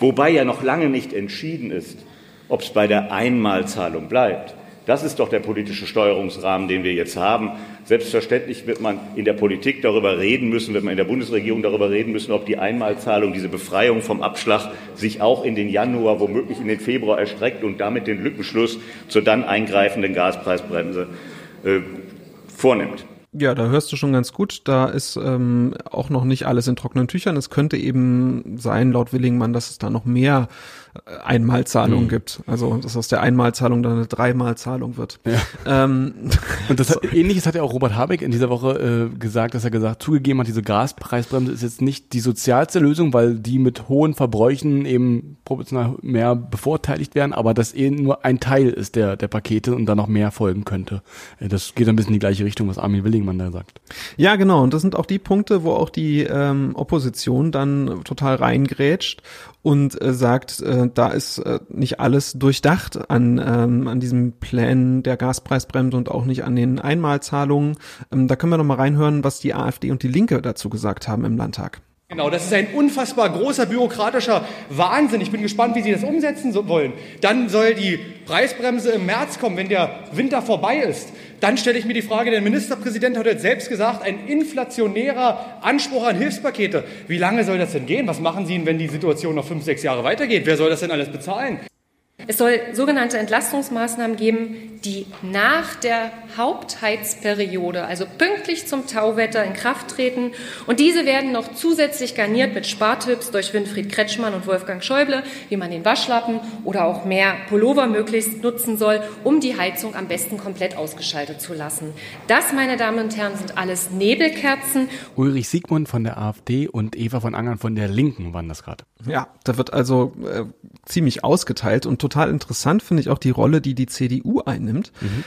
Wobei ja noch lange nicht entschieden ist, ob es bei der Einmalzahlung bleibt. Das ist doch der politische Steuerungsrahmen, den wir jetzt haben. Selbstverständlich wird man in der Politik darüber reden müssen, wird man in der Bundesregierung darüber reden müssen, ob die Einmalzahlung, diese Befreiung vom Abschlag sich auch in den Januar, womöglich in den Februar erstreckt und damit den Lückenschluss zur dann eingreifenden Gaspreisbremse äh, vornimmt. Ja, da hörst du schon ganz gut. Da ist ähm, auch noch nicht alles in trockenen Tüchern. Es könnte eben sein, laut Willingmann, dass es da noch mehr Einmalzahlung mhm. gibt. Also dass aus der Einmalzahlung dann eine Dreimalzahlung wird. Ja. Ähm, und das hat, ähnliches hat ja auch Robert Habeck in dieser Woche äh, gesagt, dass er gesagt, zugegeben hat, diese Gaspreisbremse ist jetzt nicht die sozialste Lösung, weil die mit hohen Verbräuchen eben proportional mehr bevorteiligt werden, aber dass eben nur ein Teil ist der, der Pakete und da noch mehr folgen könnte. Äh, das geht ein bisschen in die gleiche Richtung, was Armin Willingmann da sagt. Ja, genau. Und das sind auch die Punkte, wo auch die ähm, Opposition dann total reingrätscht und äh, sagt, äh, da ist äh, nicht alles durchdacht an, ähm, an diesem Plänen der Gaspreisbremse und auch nicht an den Einmalzahlungen. Ähm, da können wir noch mal reinhören, was die AfD und die Linke dazu gesagt haben im Landtag. Genau, das ist ein unfassbar großer bürokratischer Wahnsinn. Ich bin gespannt, wie Sie das umsetzen wollen. Dann soll die Preisbremse im März kommen, wenn der Winter vorbei ist. Dann stelle ich mir die Frage, der Ministerpräsident hat jetzt selbst gesagt, ein inflationärer Anspruch an Hilfspakete. Wie lange soll das denn gehen? Was machen Sie, wenn die Situation noch fünf, sechs Jahre weitergeht? Wer soll das denn alles bezahlen? Es soll sogenannte Entlastungsmaßnahmen geben, die nach der Hauptheizperiode, also pünktlich zum Tauwetter, in Kraft treten. Und diese werden noch zusätzlich garniert mit Spartipps durch Winfried Kretschmann und Wolfgang Schäuble, wie man den Waschlappen oder auch mehr Pullover möglichst nutzen soll, um die Heizung am besten komplett ausgeschaltet zu lassen. Das, meine Damen und Herren, sind alles Nebelkerzen. Ulrich Siegmund von der AfD und Eva von Angern von der Linken waren das gerade. Ja, da wird also äh, ziemlich ausgeteilt und total interessant finde ich auch die Rolle, die die CDU einnimmt. Mhm.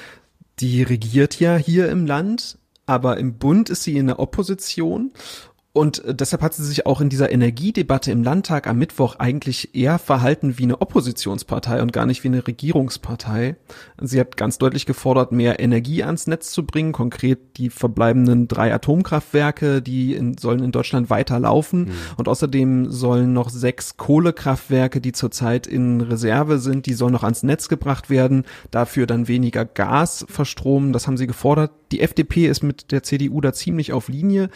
Die regiert ja hier im Land, aber im Bund ist sie in der Opposition und äh, deshalb hat sie sich auch in dieser Energiedebatte im Landtag am Mittwoch eigentlich eher verhalten wie eine Oppositionspartei und gar nicht wie eine Regierungspartei. Sie hat ganz deutlich gefordert, mehr Energie ans Netz zu bringen, konkret die verbleibenden drei Atomkraftwerke, die in, sollen in Deutschland weiterlaufen. Mhm. Und außerdem sollen noch sechs Kohlekraftwerke, die zurzeit in Reserve sind, die sollen noch ans Netz gebracht werden, dafür dann weniger Gas verstromen. Das haben sie gefordert. Die FDP ist mit der CDU da ziemlich auf Linie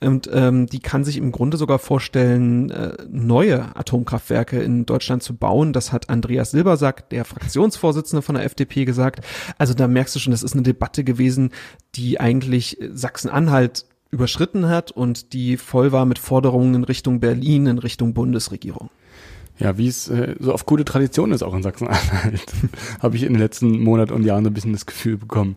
und ähm, ähm, die kann sich im Grunde sogar vorstellen, äh, neue Atomkraftwerke in Deutschland zu bauen. Das hat Andreas Silbersack, der Fraktionsvorsitzende von der FDP, gesagt. Also da merkst du schon, das ist eine Debatte gewesen, die eigentlich Sachsen-Anhalt überschritten hat und die voll war mit Forderungen in Richtung Berlin, in Richtung Bundesregierung. Ja, wie es äh, so auf gute Tradition ist auch in Sachsen-Anhalt, habe ich in den letzten Monaten und Jahren so ein bisschen das Gefühl bekommen.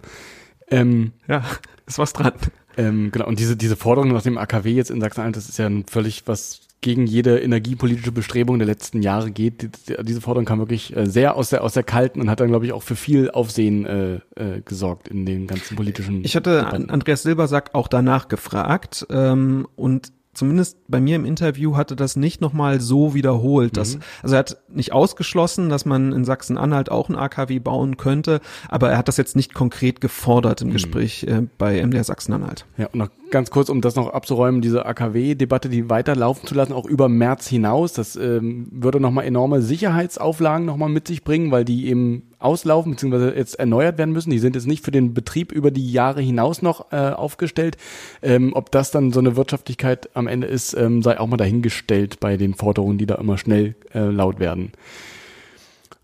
Ähm, ja, ist was dran. Ähm, genau, und diese, diese Forderung nach dem AKW jetzt in Sachsen-Anhalt, das ist ja völlig was gegen jede energiepolitische Bestrebung der letzten Jahre geht. Diese Forderung kam wirklich äh, sehr aus der aus der kalten und hat dann glaube ich auch für viel Aufsehen äh, äh, gesorgt in den ganzen politischen. Ich hatte Debatten. Andreas Silbersack auch danach gefragt ähm, und zumindest bei mir im Interview hatte das nicht nochmal so wiederholt. Dass, Also er hat nicht ausgeschlossen, dass man in Sachsen-Anhalt auch ein AKW bauen könnte, aber er hat das jetzt nicht konkret gefordert im Gespräch äh, bei MDR Sachsen-Anhalt. Ja, und noch ganz kurz, um das noch abzuräumen, diese AKW-Debatte, die weiterlaufen zu lassen, auch über März hinaus, das ähm, würde nochmal enorme Sicherheitsauflagen nochmal mit sich bringen, weil die eben auslaufen bzw. jetzt erneuert werden müssen. Die sind jetzt nicht für den Betrieb über die Jahre hinaus noch äh, aufgestellt. Ähm, ob das dann so eine Wirtschaftlichkeit am Ende ist, ähm, sei auch mal dahingestellt bei den Forderungen, die da immer schnell äh, laut werden.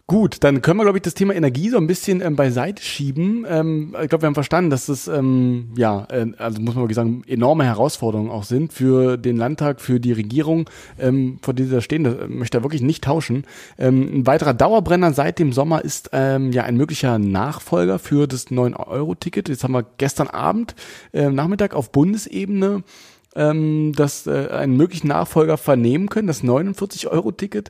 Gut, dann können wir, glaube ich, das Thema Energie so ein bisschen ähm, beiseite schieben. Ähm, ich glaube, wir haben verstanden, dass das, ähm, ja, äh, also muss man wirklich sagen, enorme Herausforderungen auch sind für den Landtag, für die Regierung, ähm, vor sie da stehen. Das äh, möchte er wirklich nicht tauschen. Ähm, ein weiterer Dauerbrenner seit dem Sommer ist ähm, ja ein möglicher Nachfolger für das 9-Euro-Ticket. Jetzt haben wir gestern Abend, äh, Nachmittag auf Bundesebene ähm, das äh, einen möglichen Nachfolger vernehmen können, das 49-Euro-Ticket.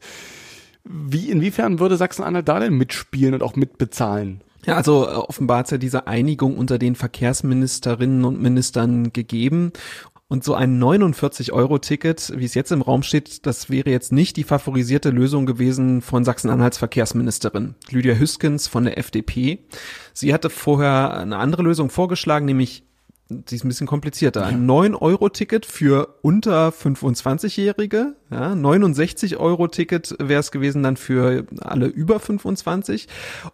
Wie, inwiefern würde Sachsen-Anhalt da denn mitspielen und auch mitbezahlen? Ja, also äh, offenbar hat es ja diese Einigung unter den Verkehrsministerinnen und Ministern gegeben. Und so ein 49-Euro-Ticket, wie es jetzt im Raum steht, das wäre jetzt nicht die favorisierte Lösung gewesen von Sachsen-Anhalts Verkehrsministerin Lydia Hüskens von der FDP. Sie hatte vorher eine andere Lösung vorgeschlagen, nämlich die ist ein bisschen komplizierter. Ein 9-Euro-Ticket für unter 25-Jährige, ja, 69-Euro-Ticket wäre es gewesen dann für alle über 25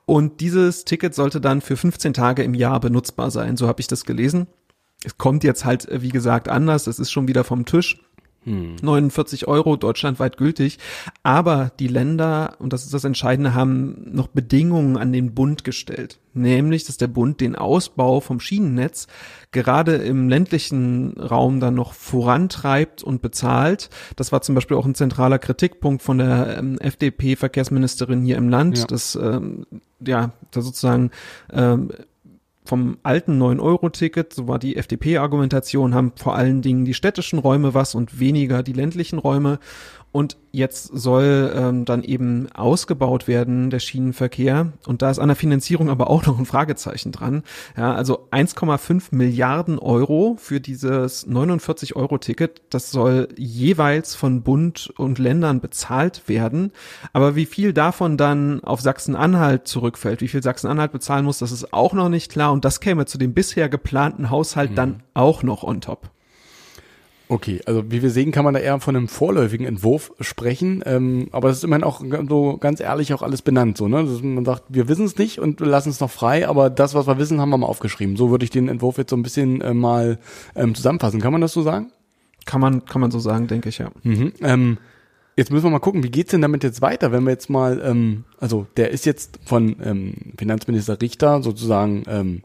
und dieses Ticket sollte dann für 15 Tage im Jahr benutzbar sein, so habe ich das gelesen. Es kommt jetzt halt, wie gesagt, anders, es ist schon wieder vom Tisch. 49 Euro deutschlandweit gültig. Aber die Länder, und das ist das Entscheidende, haben noch Bedingungen an den Bund gestellt. Nämlich, dass der Bund den Ausbau vom Schienennetz gerade im ländlichen Raum dann noch vorantreibt und bezahlt. Das war zum Beispiel auch ein zentraler Kritikpunkt von der ähm, FDP-Verkehrsministerin hier im Land, Ja. dass ähm, ja, da sozusagen ähm, vom alten 9-Euro-Ticket, so war die FDP-Argumentation, haben vor allen Dingen die städtischen Räume was und weniger die ländlichen Räume. Und jetzt soll ähm, dann eben ausgebaut werden der Schienenverkehr. Und da ist an der Finanzierung aber auch noch ein Fragezeichen dran. Ja, also 1,5 Milliarden Euro für dieses 49-Euro-Ticket. Das soll jeweils von Bund und Ländern bezahlt werden. Aber wie viel davon dann auf Sachsen-Anhalt zurückfällt, wie viel Sachsen-Anhalt bezahlen muss, das ist auch noch nicht klar. Und das käme zu dem bisher geplanten Haushalt dann auch noch on top. Okay, also wie wir sehen, kann man da eher von einem vorläufigen Entwurf sprechen, ähm, aber das ist immerhin auch so ganz ehrlich auch alles benannt, so ne? Dass man sagt, wir wissen es nicht und wir lassen es noch frei, aber das, was wir wissen, haben wir mal aufgeschrieben. So würde ich den Entwurf jetzt so ein bisschen äh, mal ähm, zusammenfassen. Kann man das so sagen? Kann man, kann man so sagen, denke ich, ja. Mhm. Ähm, jetzt müssen wir mal gucken, wie geht's denn damit jetzt weiter, wenn wir jetzt mal, ähm, also der ist jetzt von ähm, Finanzminister Richter sozusagen ähm,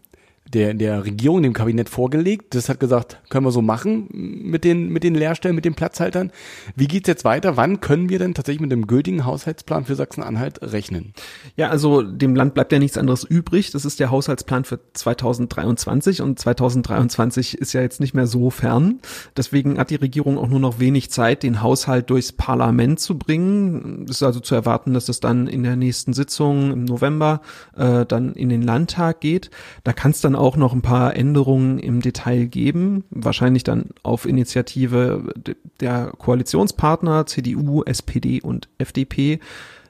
der, der Regierung, dem Kabinett vorgelegt. Das hat gesagt, können wir so machen mit den, mit den Leerstellen, mit den Platzhaltern. Wie geht's jetzt weiter? Wann können wir denn tatsächlich mit dem gültigen Haushaltsplan für Sachsen-Anhalt rechnen? Ja, also dem Land bleibt ja nichts anderes übrig. Das ist der Haushaltsplan für 2023 und 2023 ist ja jetzt nicht mehr so fern. Deswegen hat die Regierung auch nur noch wenig Zeit, den Haushalt durchs Parlament zu bringen. Es ist also zu erwarten, dass es dann in der nächsten Sitzung im November äh, dann in den Landtag geht. Da kann es dann auch noch ein paar Änderungen im Detail geben, wahrscheinlich dann auf Initiative de- der Koalitionspartner CDU, SPD und FDP.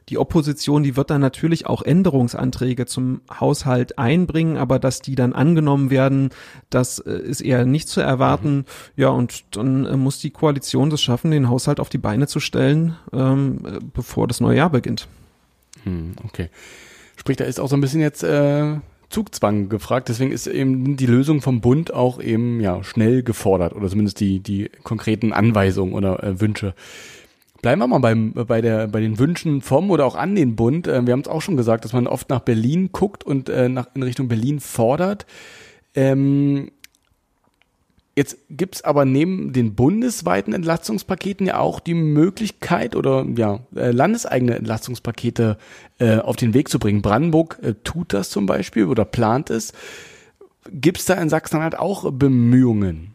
Die Opposition, die wird dann natürlich auch Änderungsanträge zum Haushalt einbringen, aber dass die dann angenommen werden, das äh, ist eher nicht zu erwarten. Ja, und dann äh, muss die Koalition das schaffen, den Haushalt auf die Beine zu stellen, ähm, äh, bevor das neue Jahr beginnt. Hm, okay. Sprich, da ist auch so ein bisschen jetzt äh, Zugzwang gefragt. Deswegen ist eben die Lösung vom Bund auch eben ja schnell gefordert oder zumindest die die konkreten Anweisungen oder äh, Wünsche. Bleiben wir mal beim, bei, der, bei den Wünschen vom oder auch an den Bund. Äh, wir haben es auch schon gesagt, dass man oft nach Berlin guckt und äh, nach, in Richtung Berlin fordert. Ähm, Jetzt gibt's aber neben den bundesweiten Entlastungspaketen ja auch die Möglichkeit oder ja, äh, landeseigene Entlastungspakete äh, auf den Weg zu bringen. Brandenburg äh, tut das zum Beispiel oder plant es. Gibt's da in Sachsen-Anhalt auch Bemühungen?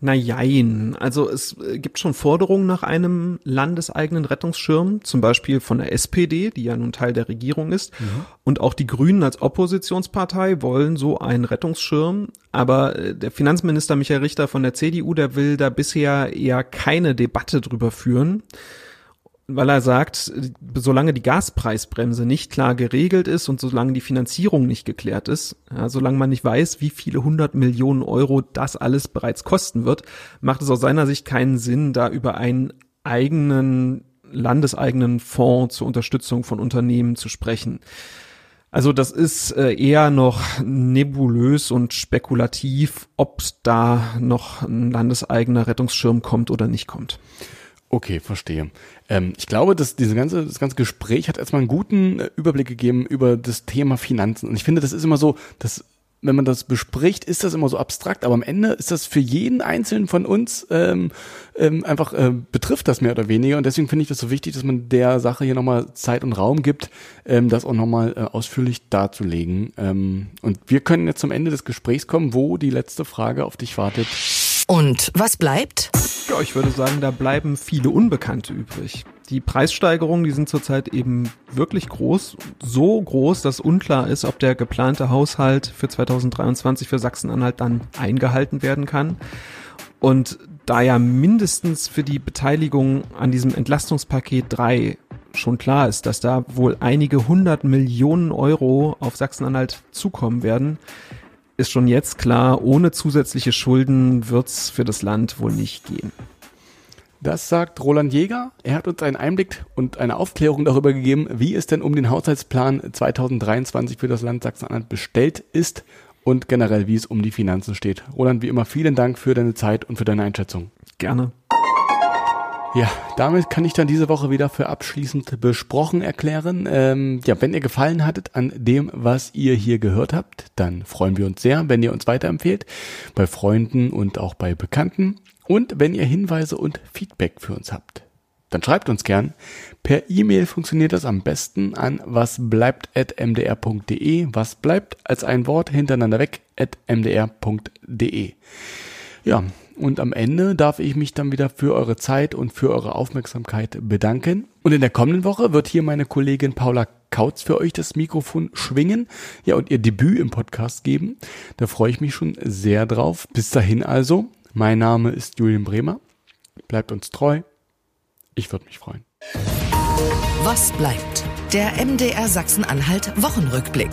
Na jein. Also es äh, gibt schon Forderungen nach einem landeseigenen Rettungsschirm, zum Beispiel von der SPD, die ja nun Teil der Regierung ist. Mhm. Und auch die Grünen als Oppositionspartei wollen so einen Rettungsschirm. Aber äh, der Finanzminister Michael Richter von der CDU, der will da bisher eher keine Debatte drüber führen weil er sagt, solange die Gaspreisbremse nicht klar geregelt ist und solange die Finanzierung nicht geklärt ist, ja, solange man nicht weiß, wie viele hundert Millionen Euro das alles bereits kosten wird, macht es aus seiner Sicht keinen Sinn, da über einen eigenen, landeseigenen Fonds zur Unterstützung von Unternehmen zu sprechen. Also das ist äh, eher noch nebulös und spekulativ, ob da noch ein landeseigener Rettungsschirm kommt oder nicht kommt. Okay, verstehe. Ähm, ich glaube, dass diese ganze, das ganze Gespräch hat erstmal einen guten äh, Überblick gegeben über das Thema Finanzen. Und ich finde, das ist immer so, dass wenn man das bespricht, ist das immer so abstrakt, aber am Ende ist das für jeden Einzelnen von uns ähm, ähm, einfach äh, betrifft das mehr oder weniger. Und deswegen finde ich das so wichtig, dass man der Sache hier nochmal Zeit und Raum gibt, ähm, das auch nochmal äh, ausführlich darzulegen. Ähm, und wir können jetzt zum Ende des Gesprächs kommen, wo die letzte Frage auf dich wartet. Und was bleibt? Ja, ich würde sagen, da bleiben viele Unbekannte übrig. Die Preissteigerungen, die sind zurzeit eben wirklich groß. So groß, dass unklar ist, ob der geplante Haushalt für 2023 für Sachsen-Anhalt dann eingehalten werden kann. Und da ja mindestens für die Beteiligung an diesem Entlastungspaket 3 schon klar ist, dass da wohl einige hundert Millionen Euro auf Sachsen-Anhalt zukommen werden, ist schon jetzt klar, ohne zusätzliche Schulden wird's für das Land wohl nicht gehen. Das sagt Roland Jäger. Er hat uns einen Einblick und eine Aufklärung darüber gegeben, wie es denn um den Haushaltsplan 2023 für das Land Sachsen-Anhalt bestellt ist und generell, wie es um die Finanzen steht. Roland, wie immer, vielen Dank für deine Zeit und für deine Einschätzung. Gerne. Ja, damit kann ich dann diese Woche wieder für abschließend besprochen erklären. Ähm, ja, wenn ihr gefallen hattet an dem, was ihr hier gehört habt, dann freuen wir uns sehr, wenn ihr uns weiterempfehlt, bei Freunden und auch bei Bekannten. Und wenn ihr Hinweise und Feedback für uns habt, dann schreibt uns gern. Per E-Mail funktioniert das am besten an wasbleibt.mdr.de. Was bleibt als ein Wort hintereinander weg at mdr.de. Ja, und am Ende darf ich mich dann wieder für eure Zeit und für eure Aufmerksamkeit bedanken. Und in der kommenden Woche wird hier meine Kollegin Paula Kautz für euch das Mikrofon schwingen, ja, und ihr Debüt im Podcast geben. Da freue ich mich schon sehr drauf. Bis dahin also, mein Name ist Julian Bremer. Bleibt uns treu. Ich würde mich freuen. Was bleibt? Der MDR Sachsen-Anhalt Wochenrückblick.